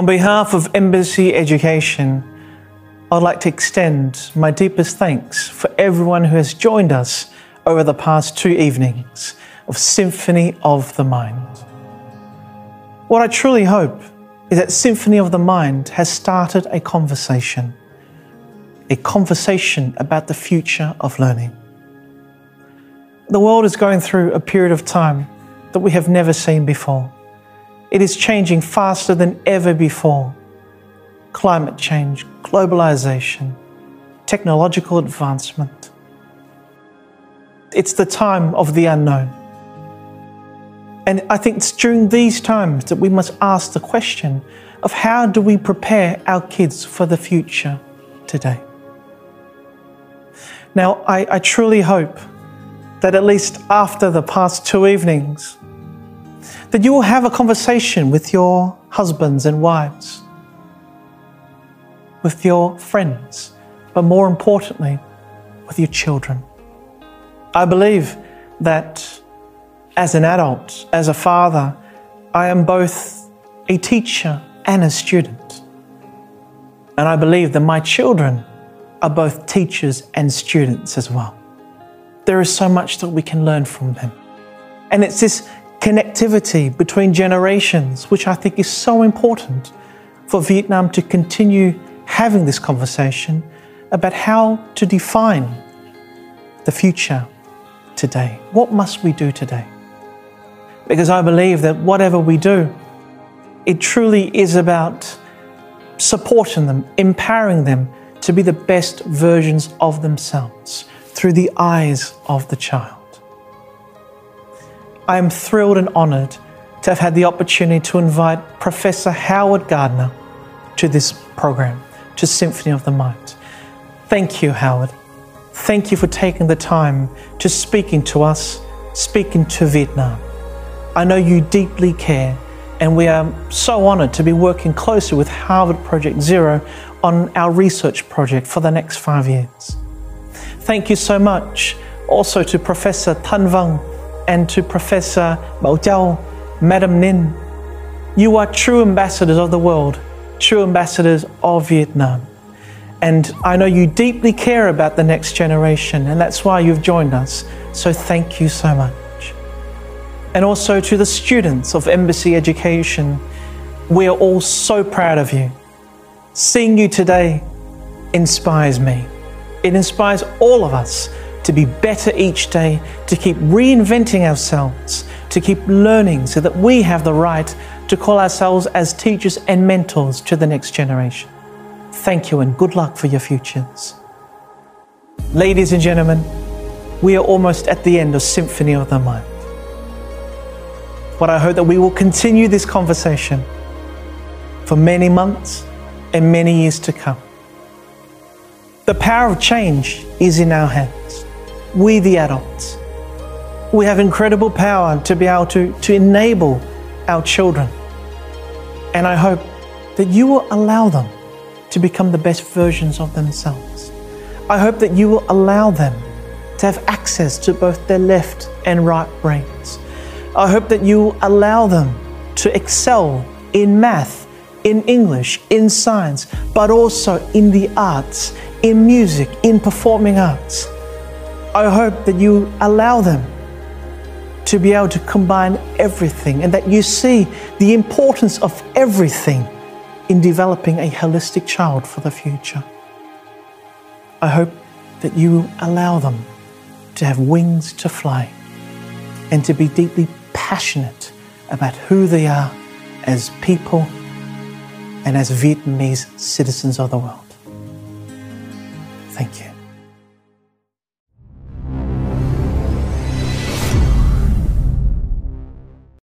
On behalf of Embassy Education, I'd like to extend my deepest thanks for everyone who has joined us over the past two evenings of Symphony of the Mind. What I truly hope is that Symphony of the Mind has started a conversation, a conversation about the future of learning. The world is going through a period of time that we have never seen before. It is changing faster than ever before. Climate change, globalization, technological advancement. It's the time of the unknown. And I think it's during these times that we must ask the question of how do we prepare our kids for the future today? Now, I, I truly hope that at least after the past two evenings, that you will have a conversation with your husbands and wives, with your friends, but more importantly, with your children. I believe that as an adult, as a father, I am both a teacher and a student. And I believe that my children are both teachers and students as well. There is so much that we can learn from them. And it's this connectivity between generations, which I think is so important for Vietnam to continue having this conversation about how to define the future today. What must we do today? Because I believe that whatever we do, it truly is about supporting them, empowering them to be the best versions of themselves through the eyes of the child. I am thrilled and honoured to have had the opportunity to invite Professor Howard Gardner to this program, to Symphony of the Mind. Thank you, Howard. Thank you for taking the time to speaking to us, speaking to Vietnam. I know you deeply care, and we are so honoured to be working closely with Harvard Project Zero on our research project for the next five years. Thank you so much also to Professor Tan Vang and to Professor Bảo Châu, Madam Nin. You are true ambassadors of the world, true ambassadors of Vietnam. And I know you deeply care about the next generation, and that's why you've joined us. So thank you so much. And also to the students of Embassy Education, we are all so proud of you. Seeing you today inspires me. It inspires all of us to be better each day, to keep reinventing ourselves, to keep learning so that we have the right to call ourselves as teachers and mentors to the next generation. Thank you and good luck for your futures. Ladies and gentlemen, we are almost at the end of Symphony of the Mind. But I hope that we will continue this conversation for many months and many years to come. The power of change is in our hands we the adults, we have incredible power to be able to, to enable our children. And I hope that you will allow them to become the best versions of themselves. I hope that you will allow them to have access to both their left and right brains. I hope that you will allow them to excel in math, in English, in science, but also in the arts, in music, in performing arts. I hope that you allow them to be able to combine everything and that you see the importance of everything in developing a holistic child for the future. I hope that you allow them to have wings to fly and to be deeply passionate about who they are as people and as Vietnamese citizens of the world. Thank you.